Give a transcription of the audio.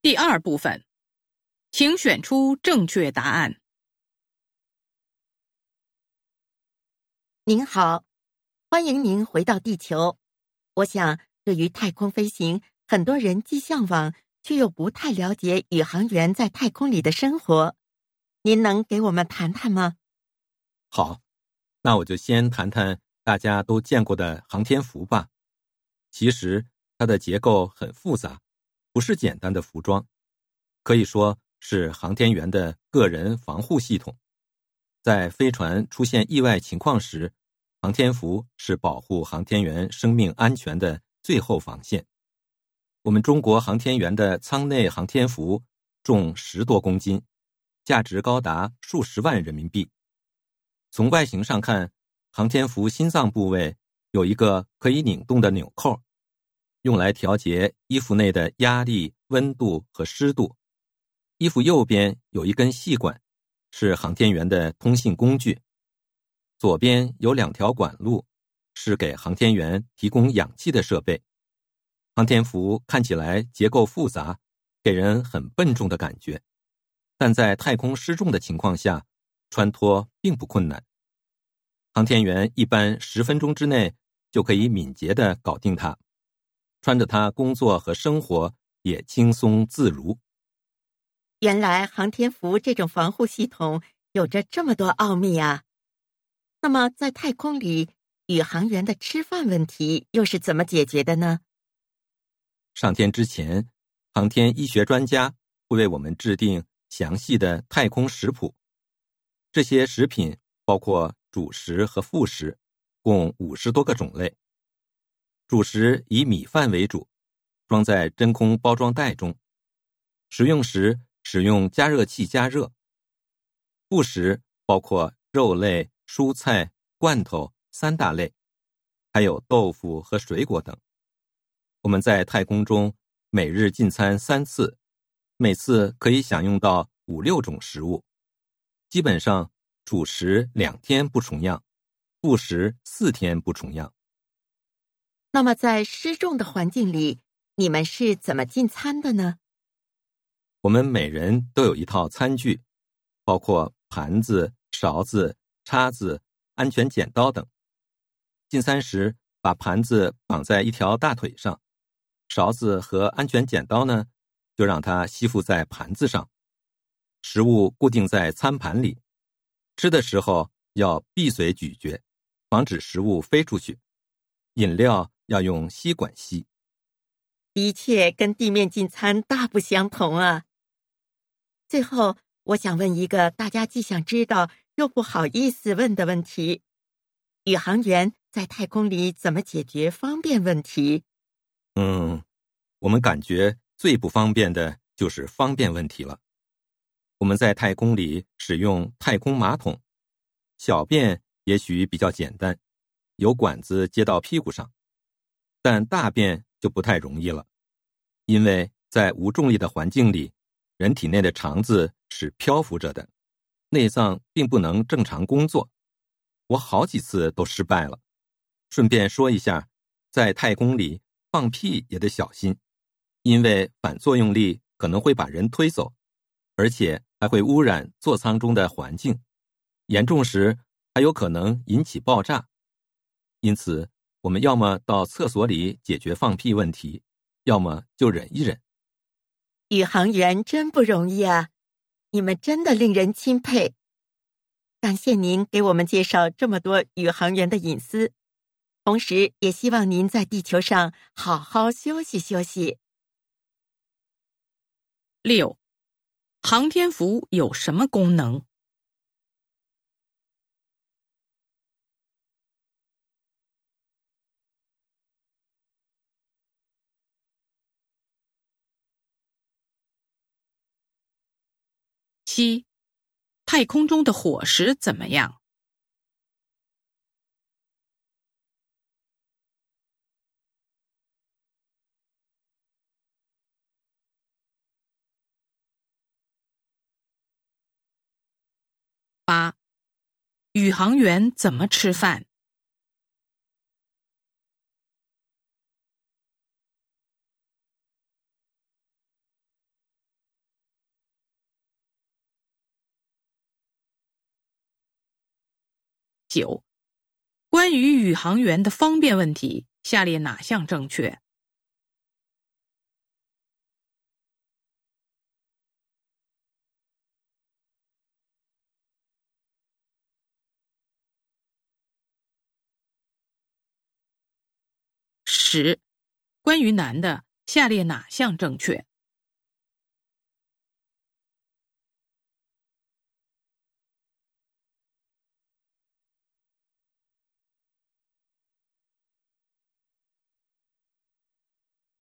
第二部分，请选出正确答案。您好，欢迎您回到地球。我想，对于太空飞行，很多人既向往，却又不太了解宇航员在太空里的生活。您能给我们谈谈吗？好，那我就先谈谈大家都见过的航天服吧。其实它的结构很复杂，不是简单的服装，可以说是航天员的个人防护系统。在飞船出现意外情况时，航天服是保护航天员生命安全的最后防线。我们中国航天员的舱内航天服重十多公斤，价值高达数十万人民币。从外形上看，航天服心脏部位有一个可以拧动的纽扣，用来调节衣服内的压力、温度和湿度。衣服右边有一根细管，是航天员的通信工具；左边有两条管路，是给航天员提供氧气的设备。航天服看起来结构复杂，给人很笨重的感觉，但在太空失重的情况下。穿脱并不困难，航天员一般十分钟之内就可以敏捷的搞定它，穿着它工作和生活也轻松自如。原来航天服这种防护系统有着这么多奥秘啊！那么在太空里，宇航员的吃饭问题又是怎么解决的呢？上天之前，航天医学专家会为我们制定详细的太空食谱。这些食品包括主食和副食，共五十多个种类。主食以米饭为主，装在真空包装袋中。食用时使用加热器加热。副食包括肉类、蔬菜、罐头三大类，还有豆腐和水果等。我们在太空中每日进餐三次，每次可以享用到五六种食物。基本上，主食两天不重样，副食四天不重样。那么，在失重的环境里，你们是怎么进餐的呢？我们每人都有一套餐具，包括盘子、勺子、叉子、安全剪刀等。进餐时，把盘子绑在一条大腿上，勺子和安全剪刀呢，就让它吸附在盘子上。食物固定在餐盘里，吃的时候要闭嘴咀嚼，防止食物飞出去。饮料要用吸管吸。的确，跟地面进餐大不相同啊。最后，我想问一个大家既想知道又不好意思问的问题：宇航员在太空里怎么解决方便问题？嗯，我们感觉最不方便的就是方便问题了。我们在太空里使用太空马桶，小便也许比较简单，有管子接到屁股上，但大便就不太容易了，因为在无重力的环境里，人体内的肠子是漂浮着的，内脏并不能正常工作，我好几次都失败了。顺便说一下，在太空里放屁也得小心，因为反作用力可能会把人推走，而且。还会污染座舱中的环境，严重时还有可能引起爆炸。因此，我们要么到厕所里解决放屁问题，要么就忍一忍。宇航员真不容易啊！你们真的令人钦佩。感谢您给我们介绍这么多宇航员的隐私，同时也希望您在地球上好好休息休息。六。航天服有什么功能？七，太空中的伙食怎么样？八，宇航员怎么吃饭？九，关于宇航员的方便问题，下列哪项正确？十，关于男的，下列哪项正确？